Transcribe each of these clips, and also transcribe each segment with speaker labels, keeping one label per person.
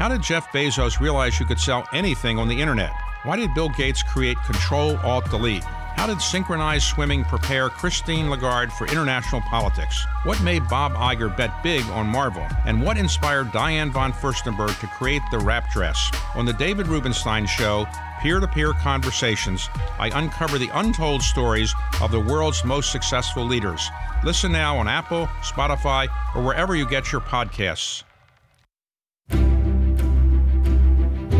Speaker 1: How did Jeff Bezos realize you could sell anything on the internet? Why did Bill Gates create Control Alt Delete? How did synchronized swimming prepare Christine Lagarde for international politics? What made Bob Iger bet big on Marvel? And what inspired Diane von Furstenberg to create the wrap dress? On the David Rubenstein Show, peer to peer conversations, I uncover the untold stories of the world's most successful leaders. Listen now on Apple, Spotify, or wherever you get your podcasts.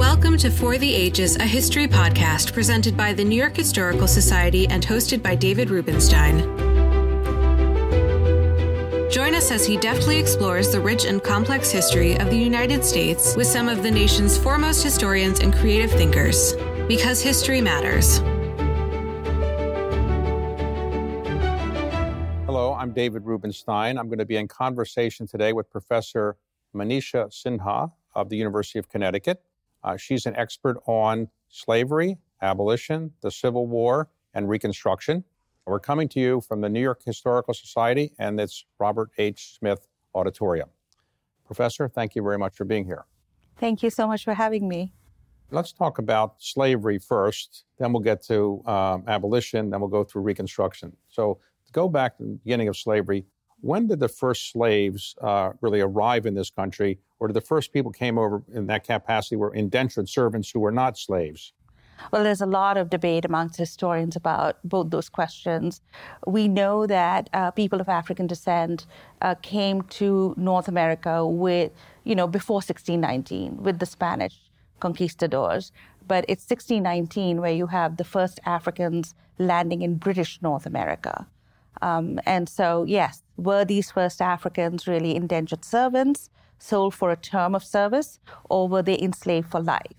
Speaker 2: Welcome to For the Ages, a history podcast presented by the New York Historical Society and hosted by David Rubenstein. Join us as he deftly explores the rich and complex history of the United States with some of the nation's foremost historians and creative thinkers. Because history matters.
Speaker 1: Hello, I'm David Rubenstein. I'm going to be in conversation today with Professor Manisha Sinha of the University of Connecticut. Uh, she's an expert on slavery, abolition, the Civil War, and Reconstruction. We're coming to you from the New York Historical Society and its Robert H. Smith Auditorium. Professor, thank you very much for being here.
Speaker 3: Thank you so much for having me.
Speaker 1: Let's talk about slavery first, then we'll get to um, abolition, then we'll go through Reconstruction. So, to go back to the beginning of slavery, when did the first slaves uh, really arrive in this country, or did the first people came over in that capacity were indentured servants who were not slaves?
Speaker 3: Well, there's a lot of debate amongst historians about both those questions. We know that uh, people of African descent uh, came to North America with, you know, before 1619 with the Spanish conquistadors. But it's 1619 where you have the first Africans landing in British North America. Um, and so, yes, were these first Africans really indentured servants, sold for a term of service, or were they enslaved for life?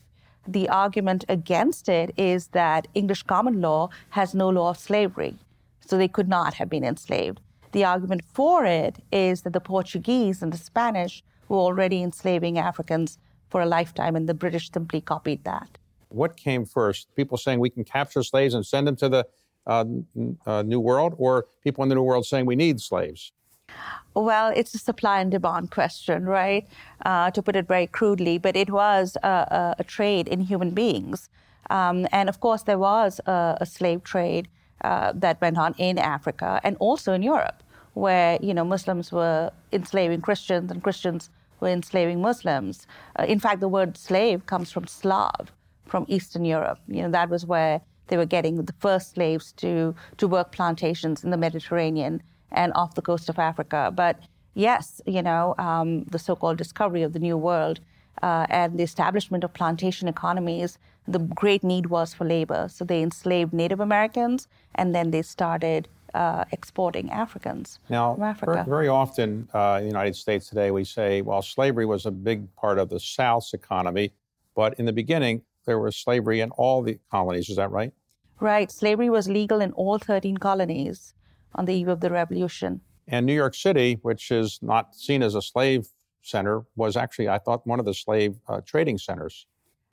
Speaker 3: The argument against it is that English common law has no law of slavery, so they could not have been enslaved. The argument for it is that the Portuguese and the Spanish were already enslaving Africans for a lifetime, and the British simply copied that.
Speaker 1: What came first? People saying we can capture slaves and send them to the uh, uh, New World, or people in the New World saying we need slaves?
Speaker 3: Well, it's a supply and demand question, right? Uh, to put it very crudely, but it was a, a, a trade in human beings. Um, and of course, there was a, a slave trade uh, that went on in Africa and also in Europe, where you know Muslims were enslaving Christians and Christians were enslaving Muslims. Uh, in fact, the word slave comes from Slav, from Eastern Europe. You know that was where they were getting the first slaves to to work plantations in the Mediterranean and off the coast of Africa. But yes, you know, um, the so called discovery of the New World uh, and the establishment of plantation economies, the great need was for labor. So they enslaved Native Americans and then they started uh, exporting Africans
Speaker 1: now,
Speaker 3: from Africa.
Speaker 1: Very often uh, in the United States today, we say, well, slavery was a big part of the South's economy, but in the beginning, there was slavery in all the colonies. Is that right?
Speaker 3: Right. Slavery was legal in all 13 colonies on the eve of the revolution.
Speaker 1: And New York City, which is not seen as a slave center, was actually, I thought, one of the slave uh, trading centers.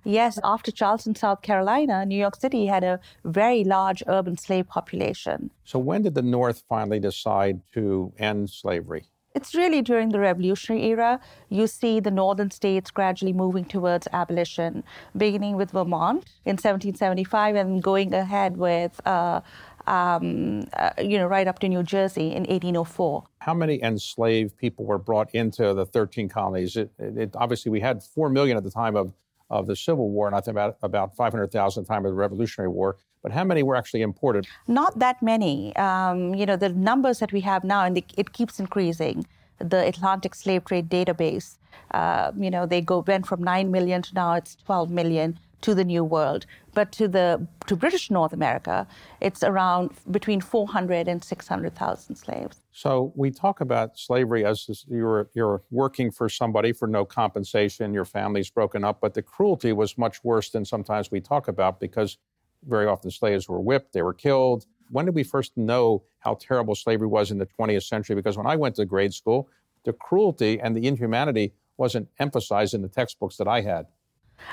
Speaker 3: Yes, after Charleston, South Carolina, New York City had a very large urban slave population.
Speaker 1: So, when did the North finally decide to end slavery?
Speaker 3: It's really during the Revolutionary era. You see the northern states gradually moving towards abolition, beginning with Vermont in 1775 and going ahead with uh, um, uh, you know, right up to New Jersey in 1804.
Speaker 1: How many enslaved people were brought into the 13 colonies? It, it, obviously, we had 4 million at the time of, of the Civil War, and I think about, about 500,000 at the time of the Revolutionary War. But how many were actually imported?
Speaker 3: Not that many. Um, you know, the numbers that we have now, and it keeps increasing. The Atlantic Slave Trade Database, uh, you know, they go went from 9 million to now it's 12 million to the New World. But to the to British North America, it's around between 400 and 600,000 slaves.
Speaker 1: So we talk about slavery as you're you're working for somebody for no compensation, your family's broken up, but the cruelty was much worse than sometimes we talk about because very often slaves were whipped, they were killed. When did we first know how terrible slavery was in the 20th century? Because when I went to grade school, the cruelty and the inhumanity wasn't emphasized in the textbooks that I had.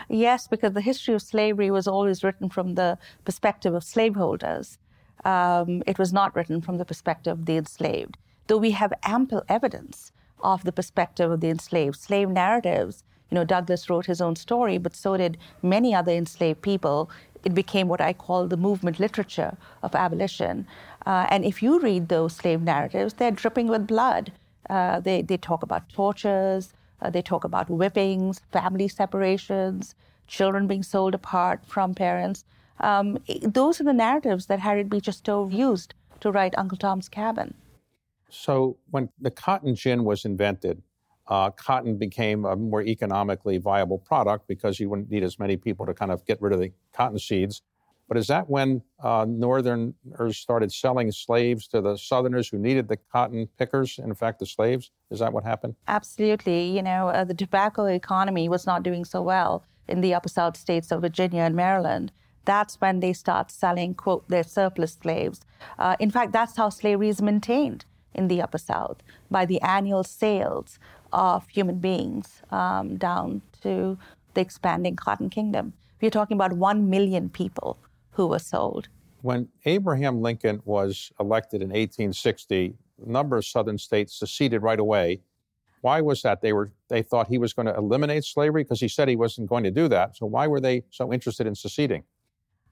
Speaker 3: Yes, because the history of slavery was always written from the perspective of slaveholders. Um, it was not written from the perspective of the enslaved, though we have ample evidence of the perspective of the enslaved. Slave narratives You know, Douglass wrote his own story, but so did many other enslaved people. It became what I call the movement literature of abolition. Uh, and if you read those slave narratives, they're dripping with blood. Uh, they, they talk about tortures, uh, they talk about whippings, family separations, children being sold apart from parents. Um, those are the narratives that Harriet Beecher Stowe used to write Uncle Tom's Cabin.
Speaker 1: So, when the cotton gin was invented, uh, cotton became a more economically viable product because you wouldn't need as many people to kind of get rid of the cotton seeds. But is that when uh, Northerners started selling slaves to the Southerners who needed the cotton pickers, in fact, the slaves? Is that what happened?
Speaker 3: Absolutely. You know, uh, the tobacco economy was not doing so well in the upper South states of Virginia and Maryland. That's when they start selling, quote, their surplus slaves. Uh, in fact, that's how slavery is maintained in the upper South by the annual sales of human beings um, down to the expanding cotton kingdom. We're talking about 1 million people who were sold.
Speaker 1: When Abraham Lincoln was elected in 1860, a number of southern states seceded right away. Why was that? They were they thought he was going to eliminate slavery because he said he wasn't going to do that. So why were they so interested in seceding?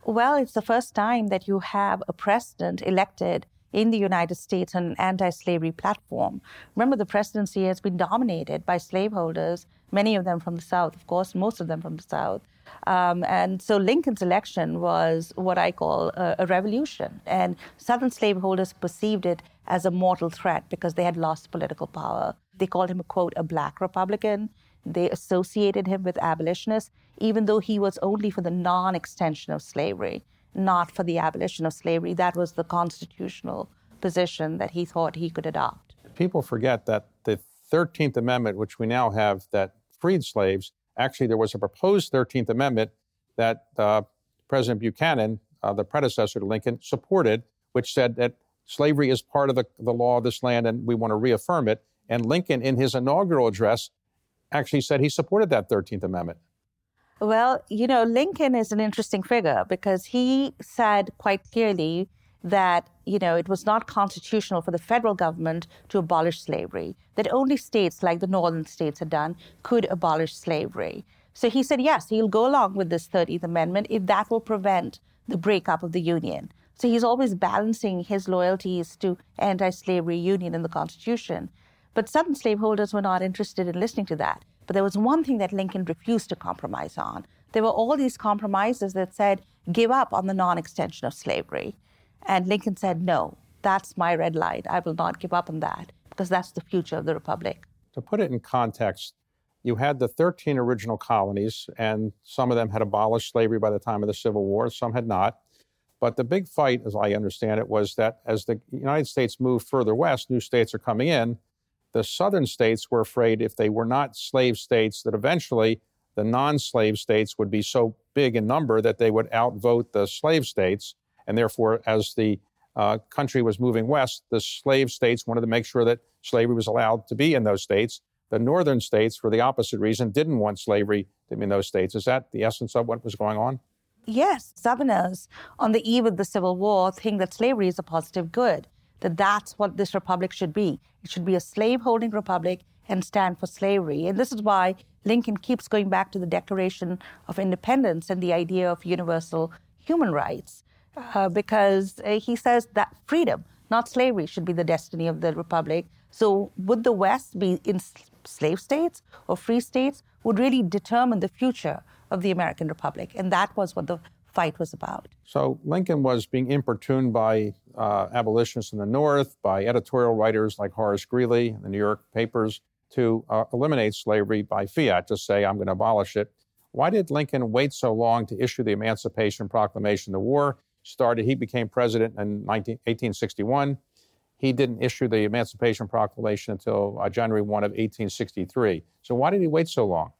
Speaker 3: Well, it's the first time that you have a president elected in the United States an anti slavery platform. Remember, the presidency has been dominated by slaveholders, many of them from the South, of course, most of them from the South. Um, and so Lincoln's election was what I call a, a, revolution. And Southern slaveholders perceived it as a mortal threat because they had lost political power. They called him, a quote, a black Republican. They associated him with abolitionists, even though he was only for the non extension of slavery, not for the abolition of slavery. That was the constitutional position that he thought he could adopt.
Speaker 1: People forget that the 13th Amendment, which we now have that freed slaves, actually, there was a proposed 13th Amendment that uh, President Buchanan, uh, the predecessor to Lincoln, supported, which said that slavery is part of the, the law of this land and we want to reaffirm it. And Lincoln, in his inaugural address, actually said he supported that 13th Amendment.
Speaker 3: Well, you know, Lincoln is an interesting figure because he said quite clearly that, you know, it was not constitutional for the federal government to abolish slavery, that only states like the northern states had done could abolish slavery. So he said, yes, he'll go along with this 13th Amendment if that will prevent the breakup of the Union. So he's always balancing his loyalties to anti slavery Union in the Constitution but Southern slaveholders were not interested in listening to that. But there was one thing that Lincoln refused to compromise on. There were all these compromises that said, give up on the non extension of slavery. And Lincoln said, no, that's my red light. I will not give up on that because that's the future of the Republic.
Speaker 1: To put it in context, you had the 13 original colonies, and some of them had abolished slavery by the time of the Civil War, some had not. But the big fight, as I understand it, was that as the United States moved further west, new states are coming in, the southern states were afraid if they were not slave states that eventually the non-slave states would be so big in number that they would outvote the slave states. And therefore as the uh, country was moving west the slave states wanted to make sure that slavery was allowed to be in those states. The northern states for the opposite reason didn't want slavery to be in those states. Is that the essence of what was going on?
Speaker 3: Yes southerners on the eve of the civil war think that slavery is a positive good that that's what this republic should be. It should be a slave holding republic and stand for slavery. And this is why Lincoln keeps going back to the Declaration of Independence and the idea of universal human rights, uh, because uh, he says that freedom, not slavery, should be the destiny of the republic. So, would the West be in slave states or free states would really determine the future of the American Republic. And that was what the fight was about.
Speaker 1: So Lincoln was being importuned by uh, abolitionists in the North, by editorial writers like Horace Greeley, in the New York papers, to uh, eliminate slavery by fiat, to say, I'm going to abolish it. Why did Lincoln wait so long to issue the Emancipation Proclamation? The war started, he became president in 19, 1861. He didn't issue the Emancipation Proclamation until uh, January 1 of 1863. So why did he wait so long?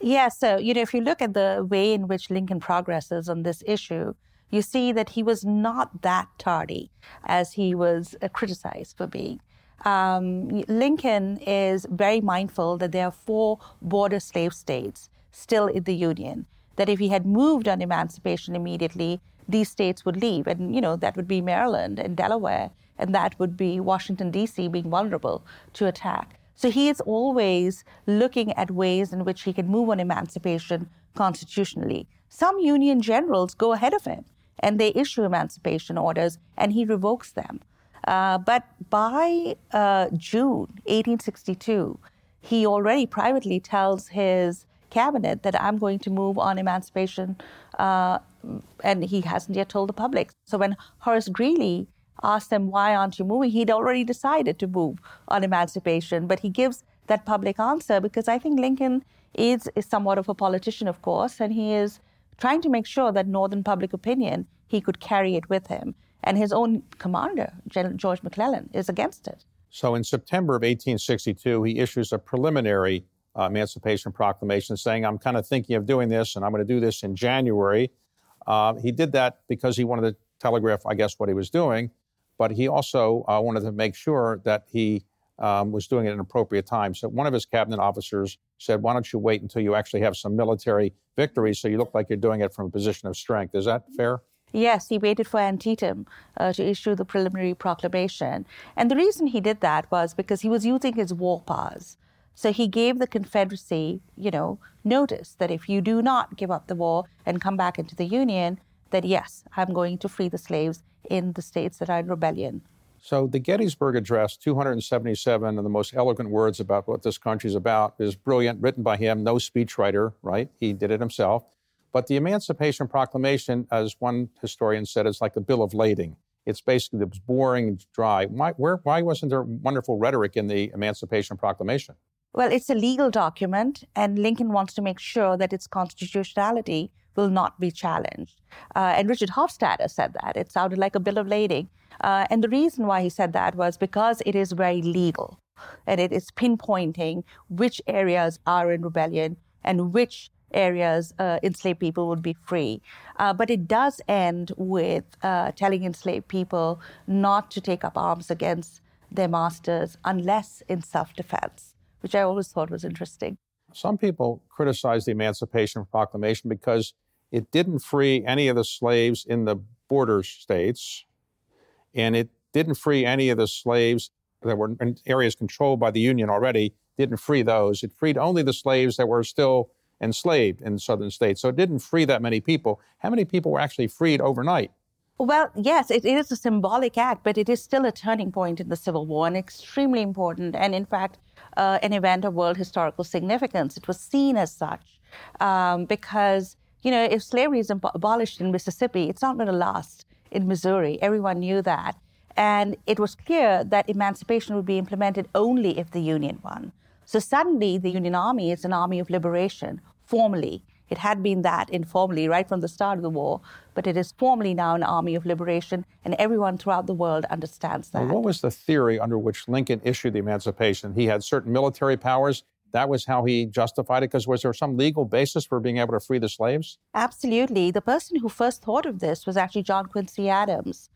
Speaker 3: Yeah, so, you know, if you look at the way in which Lincoln progresses on this issue, you see that he was not that tardy as he was uh, criticized for being. Um, Lincoln is very mindful that there are four border slave states still in the Union, that if he had moved on emancipation immediately, these states would leave. And, you know, that would be Maryland and Delaware, and that would be Washington, D.C. being vulnerable to attack. So he is always looking at ways in which he can move on emancipation constitutionally. Some Union generals go ahead of him and they issue emancipation orders and he revokes them. Uh, but by uh, June 1862, he already privately tells his cabinet that I'm going to move on emancipation, uh, and he hasn't yet told the public. So when Horace Greeley asked him, Why aren't you moving? he'd already decided to move on emancipation, but he gives that public answer because I think Lincoln is, is somewhat of a politician, of course, and he is trying to make sure that Northern public opinion, he could carry it with him. And his own commander, General George McClellan, is against it.
Speaker 1: So in September of 1862, he issues a preliminary uh, Emancipation Proclamation saying, I'm kind of thinking of doing this and I'm going to do this in January. Uh, he did that because he wanted to telegraph, I guess, what he was doing, but he also uh, wanted to make sure that he um, was doing it at an appropriate time. So one of his cabinet officers said, Why don't you wait until you actually have some military victory so you look like you're doing it from a position of strength? Is that fair?
Speaker 3: Yes, he waited for Antietam uh, to issue the preliminary proclamation. And the reason he did that was because he was using his war powers. So he gave the Confederacy, you know, notice that if you do not give up the war and come back into the Union, that yes, I'm going to free the slaves in the states that are in rebellion.
Speaker 1: So the Gettysburg Address, 277 of the most eloquent words about what this country is about, is brilliant, written by him, no speechwriter, right? He did it himself. But the Emancipation Proclamation, as one historian said, is like the Bill of Lading. It's basically the boring, dry. Why, where, why wasn't there wonderful rhetoric in the Emancipation Proclamation?
Speaker 3: Well, it's a legal document, and Lincoln wants to make sure that its constitutionality will not be challenged. Uh, and Richard Hofstadter said that. It sounded like a bill of lading. Uh, and the reason why he said that was because it is very legal and it is pinpointing which areas are in rebellion and which areas uh, enslaved people would be free. Uh, but it does end with uh, telling enslaved people not to take up arms against their masters unless in self defense, which I always thought was interesting.
Speaker 1: Some people criticize the Emancipation Proclamation because it didn't free any of the slaves in the border states, and it didn't free any of the slaves that were in areas controlled by the Union already, didn't free those. It freed only the slaves that were still enslaved in the southern states. So it didn't free that many people. How many people were actually freed overnight?
Speaker 3: Well, yes, it is a symbolic act, but it is still a turning point in the Civil War and extremely important. And in fact, uh, an event of world historical significance. It was seen as such um, because, you know, if slavery is abolished in Mississippi, it's not going to last in Missouri. Everyone knew that. And it was clear that emancipation would be implemented only if the Union won. So suddenly, the Union Army is an army of liberation, formally. It had been that informally right from the start of the war, but it is formally now an army of liberation, and everyone throughout the world understands that.
Speaker 1: Well, what was the theory under which Lincoln issued the Emancipation? He had certain military powers. That was how he justified it, because was there some legal basis for being able to free the slaves?
Speaker 3: Absolutely. The person who first thought of this was actually John Quincy Adams,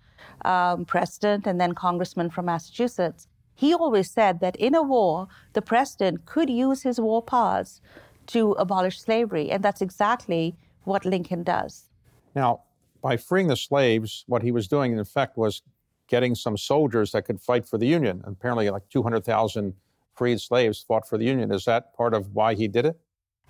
Speaker 3: um, president and then congressman from Massachusetts. He always said that in a war, the president could use his war powers to abolish slavery. And that's exactly what Lincoln does.
Speaker 1: Now, by freeing the slaves, what he was doing, in effect, was getting some soldiers that could fight for the Union. Apparently, like 200,000 freed slaves fought for the Union. Is that part of why he did it?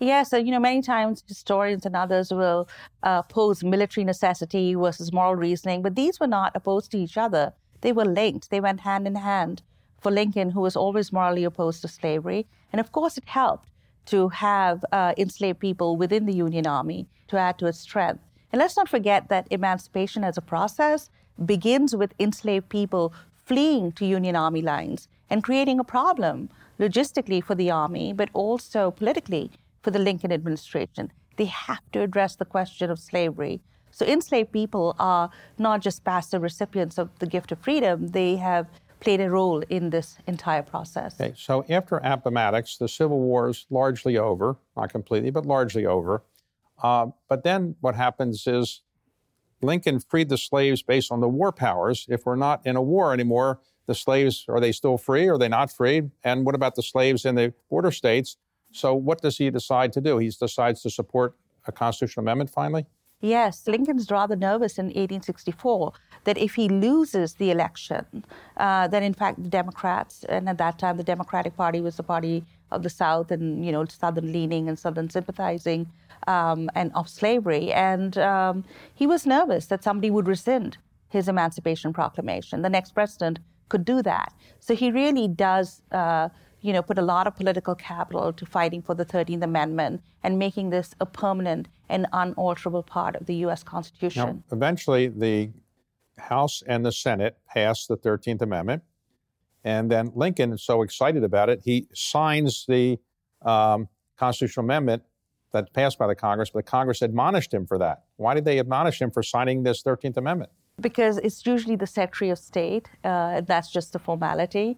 Speaker 3: Yeah, so, you know, many times historians and others will uh, pose military necessity versus moral reasoning, but these were not opposed to each other. They were linked, they went hand in hand for Lincoln, who was always morally opposed to slavery. And of course, it helped to have uh, enslaved people within the Union Army to add to its strength. And let's not forget that emancipation as a process begins with enslaved people fleeing to Union Army lines and creating a problem logistically for the Army, but also politically for the Lincoln administration. They have to address the question of slavery. So enslaved people are not just passive recipients of the gift of freedom, they have played a role in this entire process.
Speaker 1: Okay, so after Appomattox, the Civil War is largely over, not completely, but largely over. Uh, but then what happens is Lincoln freed the slaves based on the war powers. If we're not in a war anymore, the slaves are they still free? Are they not free? And what about the slaves in the border states? So what does he decide to do? He decides to support a constitutional amendment finally.
Speaker 3: Yes, Lincoln's rather nervous in 1864 that if he loses the election, uh, then in fact the Democrats, and at that time the Democratic Party was the party of the South and you know Southern leaning and Southern sympathizing, um, and of slavery, and um, he was nervous that somebody would rescind his Emancipation Proclamation. The next president could do that, so he really does. Uh, you know, put a lot of political capital to fighting for the 13th Amendment and making this a permanent and unalterable part of the U.S. Constitution.
Speaker 1: Now, eventually, the House and the Senate passed the 13th Amendment. And then Lincoln is so excited about it, he signs the um, constitutional amendment that's passed by the Congress, but the Congress admonished him for that. Why did they admonish him for signing this 13th Amendment?
Speaker 3: Because it's usually the Secretary of State. Uh, that's just a formality.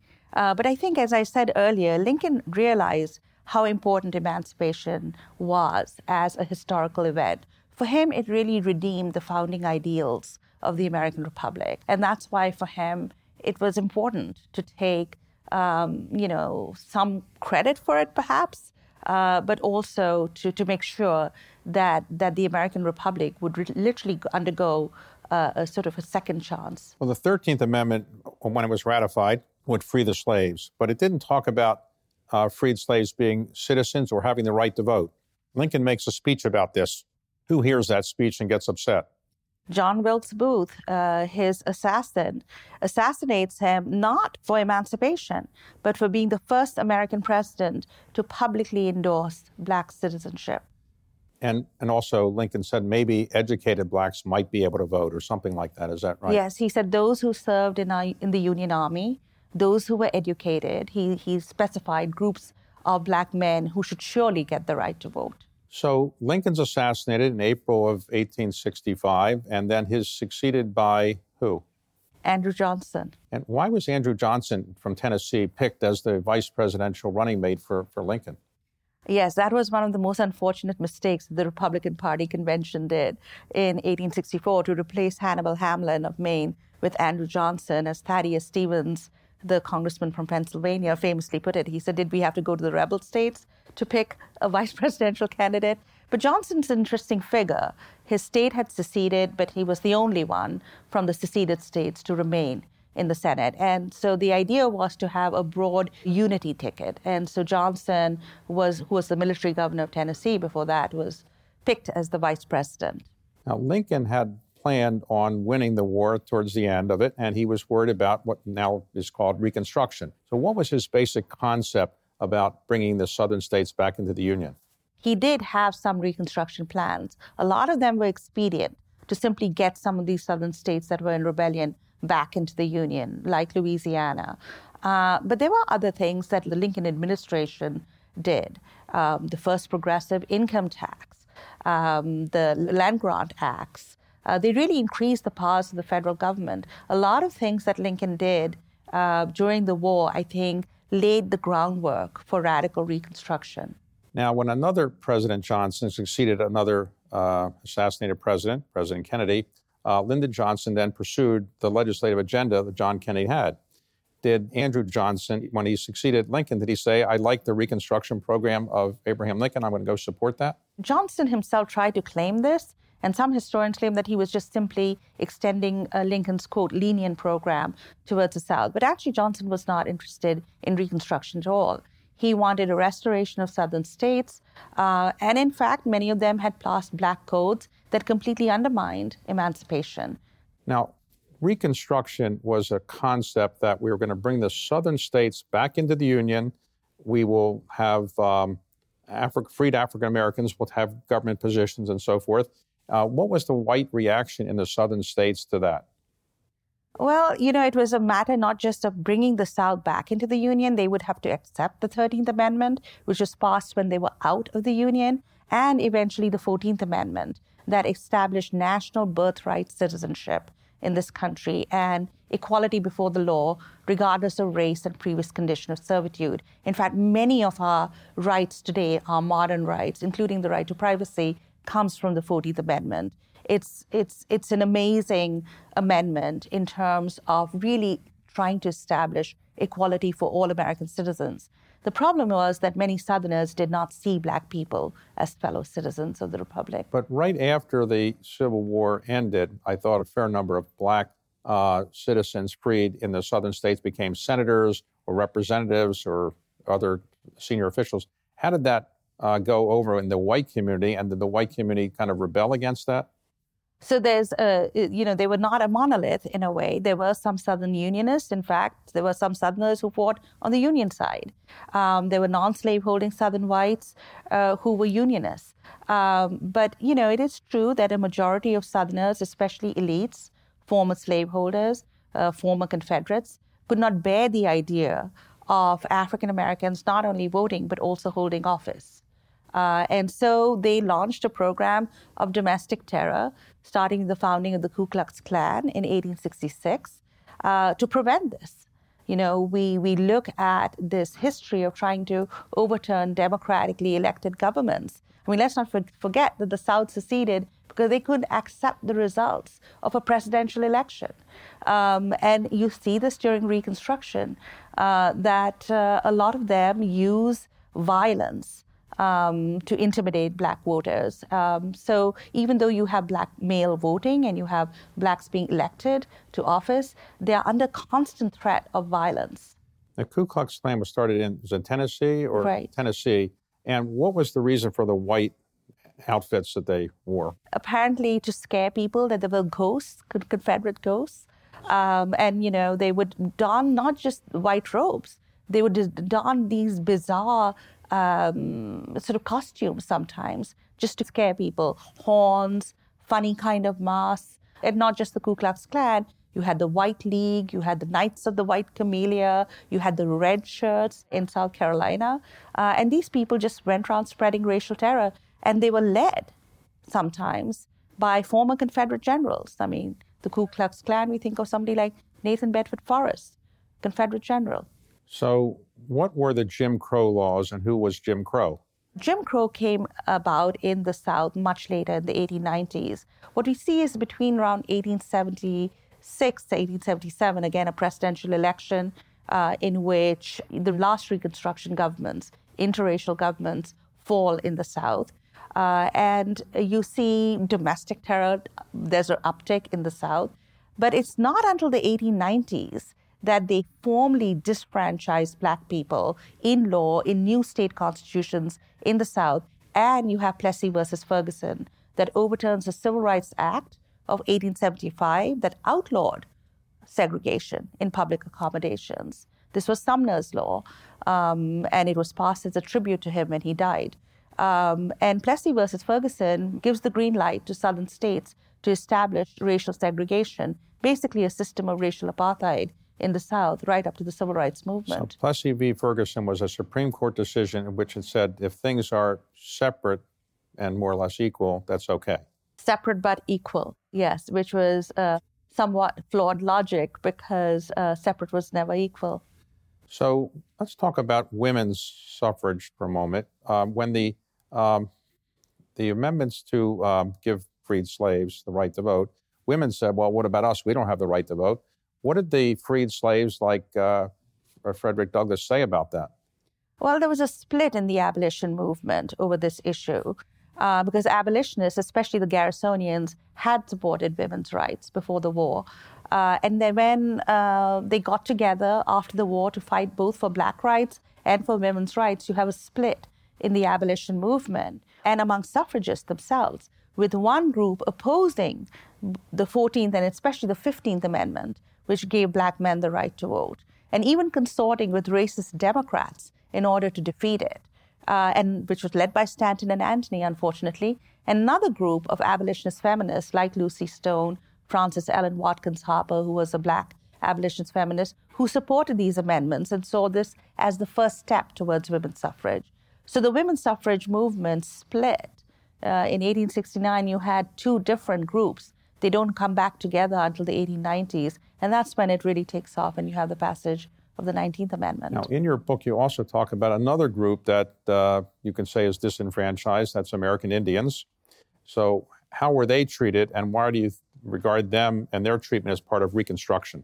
Speaker 3: Uh, but I think, as I said earlier, Lincoln realized how important emancipation was as a historical event. For him, it really redeemed the founding ideals of the American Republic. And that's why, for him, it was important to take, um, you know, some credit for it, perhaps, uh, but also to, to make sure that, that the American Republic would re- literally undergo uh, a sort of a second chance.
Speaker 1: Well, the 13th Amendment, when it was ratified, would free the slaves, but it didn't talk about uh, freed slaves being citizens or having the right to vote. Lincoln makes a speech about this. Who hears that speech and gets upset?
Speaker 3: John Wilkes Booth, uh, his assassin, assassinates him not for emancipation, but for being the first American president to publicly endorse black citizenship.
Speaker 1: And, and also, Lincoln said maybe educated blacks might be able to vote or something like that. Is that right?
Speaker 3: Yes, he said those who served in, our, in the Union Army, those who were educated, he, he specified groups of black men who should surely get the right to vote.
Speaker 1: So Lincoln's assassinated in April of 1865, and then he's succeeded by who?
Speaker 3: Andrew Johnson.
Speaker 1: And why was Andrew Johnson from Tennessee picked as the vice presidential running mate for, for Lincoln?
Speaker 3: Yes, that was one of the most unfortunate mistakes the Republican Party convention did in 1864 to replace Hannibal Hamlin of Maine with Andrew Johnson as Thaddeus Stevens the congressman from Pennsylvania famously put it. He said, Did we have to go to the rebel states to pick a vice presidential candidate? But Johnson's an interesting figure. His state had seceded, but he was the only one from the seceded states to remain in the Senate. And so the idea was to have a broad unity ticket. And so Johnson was, who was the military governor of Tennessee before that, was picked as the vice president.
Speaker 1: Now, Lincoln had planned on winning the war towards the end of it, and he was worried about what now is called Reconstruction. So, what was his basic concept about bringing the southern states back into the Union?
Speaker 3: He did have some Reconstruction plans. A lot of them were expedient to simply get some of these southern states that were in rebellion back into the Union, like Louisiana. Uh, but there were other things that the Lincoln administration did. Um, the first progressive income tax, um, the land grant acts, uh, they really increased the powers of the federal government. A lot of things that Lincoln did uh, during the war, I think, laid the groundwork for radical reconstruction.
Speaker 1: Now, when another President Johnson succeeded another uh, assassinated president, President Kennedy, uh, Lyndon Johnson then pursued the legislative agenda that John Kennedy had. Did Andrew Johnson, when he succeeded Lincoln, did he say, I like the Reconstruction program of Abraham Lincoln, I'm going to go support that?
Speaker 3: Johnson himself tried to claim this, and some historians claim that he was just simply extending uh, Lincoln's, quote, lenient program towards the South. But actually, Johnson was not interested in Reconstruction at all. He wanted a restoration of Southern states. Uh, and in fact, many of them had passed black codes that completely undermined emancipation.
Speaker 1: Now, Reconstruction was a concept that we were going to bring the Southern states back into the Union. We will have um, Afri- freed African Americans will have government positions and so forth. Uh, what was the white reaction in the southern states to that?
Speaker 3: Well, you know, it was a matter not just of bringing the South back into the Union. They would have to accept the 13th Amendment, which was passed when they were out of the Union, and eventually the 14th Amendment that established national birthright citizenship in this country and equality before the law, regardless of race and previous condition of servitude. In fact, many of our rights today our modern rights, including the right to privacy, comes from the 14th Amendment. It's, it's, it's an amazing amendment in terms of really trying to establish equality for all American citizens. The problem was that many Southerners did not see black people as fellow citizens of the Republic.
Speaker 1: But right after the Civil War ended, I thought a fair number of black uh, citizens freed in the southern states became senators or representatives or other senior officials. How did that uh, go over in the white community, and did the white community kind of rebel against that?
Speaker 3: So there's, you know, they were not a monolith in a way. There were some Southern Unionists. In fact, there were some Southerners who fought on the Union side. Um, there were non-slave-holding Southern whites uh, who were Unionists. Um, but you know, it is true that a majority of Southerners, especially elites, former slaveholders, uh, former Confederates, could not bear the idea of African Americans not only voting but also holding office. Uh, and so they launched a program of domestic terror, starting the founding of the Ku Klux Klan in 1866, uh, to prevent this. You know, we, we look at this history of trying to overturn democratically elected governments. I mean, let's not forget that the South seceded because they couldn't accept the results of a presidential election. Um, and you see this during Reconstruction, uh, that uh, a lot of them use violence um, to intimidate black voters. Um, so even though you have black male voting and you have blacks being elected to office, they are under constant threat of violence.
Speaker 1: The Ku Klux Klan was started in, was in Tennessee or
Speaker 3: right.
Speaker 1: Tennessee. And what was the reason for the white outfits that they wore?
Speaker 3: Apparently, to scare people that they were ghosts, Confederate ghosts. Um, and, you know, they would don not just white robes, they would don these bizarre um, sort of costumes sometimes just to scare people horns, funny kind of masks. And not just the Ku Klux Klan, you had the White League, you had the Knights of the White Camellia, you had the red shirts in South Carolina. Uh, and these people just went around spreading racial terror. And they were led sometimes by former Confederate generals. I mean, the Ku Klux Klan, we think of somebody like Nathan Bedford Forrest, Confederate general.
Speaker 1: So, what were the Jim Crow laws and who was Jim Crow?
Speaker 3: Jim Crow came about in the South much later in the 1890s. What we see is between around 1876 to 1877, again, a presidential election uh, in which the last Reconstruction governments, interracial governments, fall in the South. Uh, and you see domestic terror, there's an uptick in the South. But it's not until the 1890s that they formally disfranchised black people in law in new state constitutions in the South. And you have Plessy versus Ferguson that overturns the Civil Rights Act of 1875 that outlawed segregation in public accommodations. This was Sumner's law, um, and it was passed as a tribute to him when he died. Um, and Plessy versus Ferguson gives the green light to southern states to establish racial segregation, basically a system of racial apartheid in the South right up to the civil rights movement.
Speaker 1: So Plessy v. Ferguson was a Supreme Court decision in which it said if things are separate and more or less equal, that's okay.
Speaker 3: Separate but equal, yes, which was uh, somewhat flawed logic because uh, separate was never equal.
Speaker 1: So let's talk about women's suffrage for a moment. Um, when the um, the amendments to um, give freed slaves the right to vote, women said, "Well, what about us? We don't have the right to vote." What did the freed slaves like uh, Frederick Douglass say about that?
Speaker 3: Well, there was a split in the abolition movement over this issue uh, because abolitionists, especially the Garrisonians, had supported women's rights before the war. Uh, and then when uh, they got together after the war to fight both for black rights and for women's rights, you have a split in the abolition movement and among suffragists themselves, with one group opposing the 14th and especially the 15th Amendment, which gave black men the right to vote, and even consorting with racist Democrats in order to defeat it, uh, and which was led by Stanton and Anthony, unfortunately. Another group of abolitionist feminists like Lucy Stone, Frances Ellen Watkins Harper, who was a black abolitionist feminist, who supported these amendments and saw this as the first step towards women's suffrage. So the women's suffrage movement split. Uh, in 1869, you had two different groups they don't come back together until the 1890s. And that's when it really takes off and you have the passage of the 19th Amendment.
Speaker 1: Now, in your book, you also talk about another group that uh, you can say is disenfranchised. That's American Indians. So, how were they treated, and why do you regard them and their treatment as part of Reconstruction?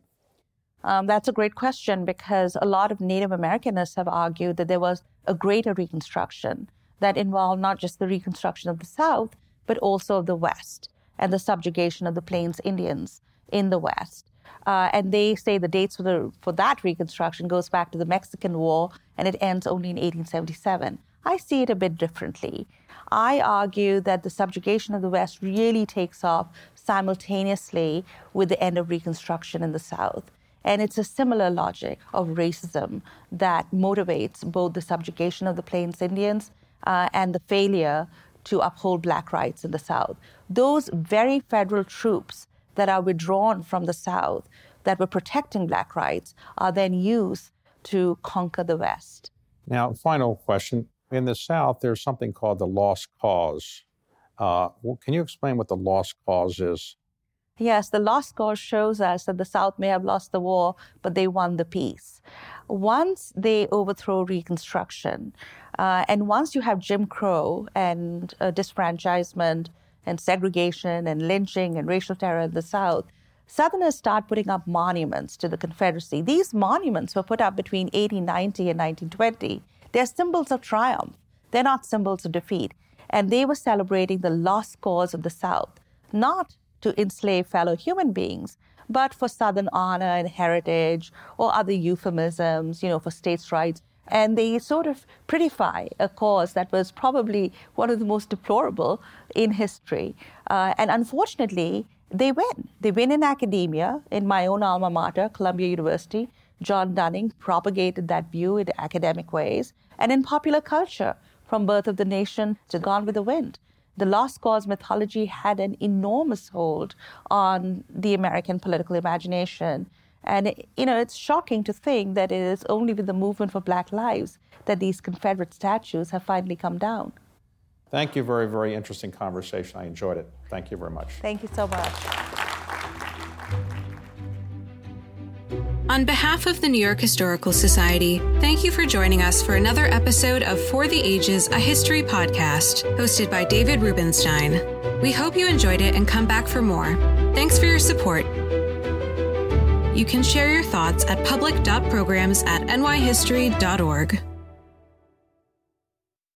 Speaker 3: Um, that's a great question because a lot of Native Americanists have argued that there was a greater Reconstruction that involved not just the Reconstruction of the South, but also of the West and the subjugation of the Plains Indians in the West. Uh, and they say the dates for, the, for that Reconstruction goes back to the Mexican War and it ends only in 1877. I see it a bit differently. I argue that the subjugation of the West really takes off simultaneously with the end of Reconstruction in the South. And it's a similar logic of racism that motivates both the subjugation of the Plains Indians uh, and the failure to uphold black rights in the South. Those very federal troops that are withdrawn from the South that were protecting black rights are then used to conquer the West.
Speaker 1: Now, final question. In the South, there's something called the lost cause. Uh, well, can you explain what the lost cause is?
Speaker 3: Yes, the lost cause shows us that the South may have lost the war, but they won the peace. Once they overthrow Reconstruction, uh, and once you have Jim Crow and uh, disfranchisement and segregation and lynching and racial terror in the South, Southerners start putting up monuments to the Confederacy. These monuments were put up between 1890 and 1920. They're symbols of triumph, they're not symbols of defeat. And they were celebrating the lost cause of the South, not to enslave fellow human beings, but for Southern honor and heritage or other euphemisms, you know, for states' rights. And they sort of prettify a cause that was probably one of the most deplorable in history. Uh, and unfortunately, they win. They win in academia. In my own alma mater, Columbia University, John Dunning propagated that view in academic ways. And in popular culture, from Birth of the Nation to Gone with the Wind the lost cause mythology had an enormous hold on the American political imagination. And, you know, it's shocking to think that it is only with the movement for Black lives that these Confederate statues have finally come down.
Speaker 1: Thank you. Very, very interesting conversation. I enjoyed it. Thank you very much.
Speaker 3: Thank you so much.
Speaker 2: On behalf of the New York Historical Society, thank you for joining us for another episode of For the Ages, a History podcast, hosted by David Rubenstein. We hope you enjoyed it and come back for more. Thanks for your support. You can share your thoughts at public.programs at nyhistory.org.